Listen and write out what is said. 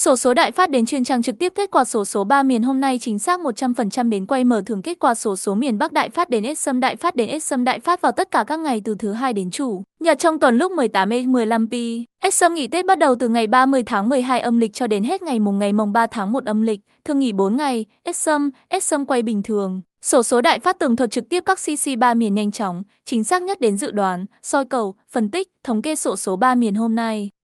Sổ số đại phát đến chuyên trang trực tiếp kết quả sổ số 3 miền hôm nay chính xác 100% đến quay mở thưởng kết quả sổ số miền Bắc đại phát đến Sâm đại phát đến Sâm đại phát vào tất cả các ngày từ thứ hai đến chủ. Nhật trong tuần lúc 18-15 pi. Sâm nghỉ Tết bắt đầu từ ngày 30 tháng 12 âm lịch cho đến hết ngày mùng ngày mùng 3 tháng 1 âm lịch, thường nghỉ 4 ngày. Sâm, Sâm quay bình thường. Sổ số đại phát tường thuật trực tiếp các CC 3 miền nhanh chóng, chính xác nhất đến dự đoán, soi cầu, phân tích, thống kê sổ số 3 miền hôm nay.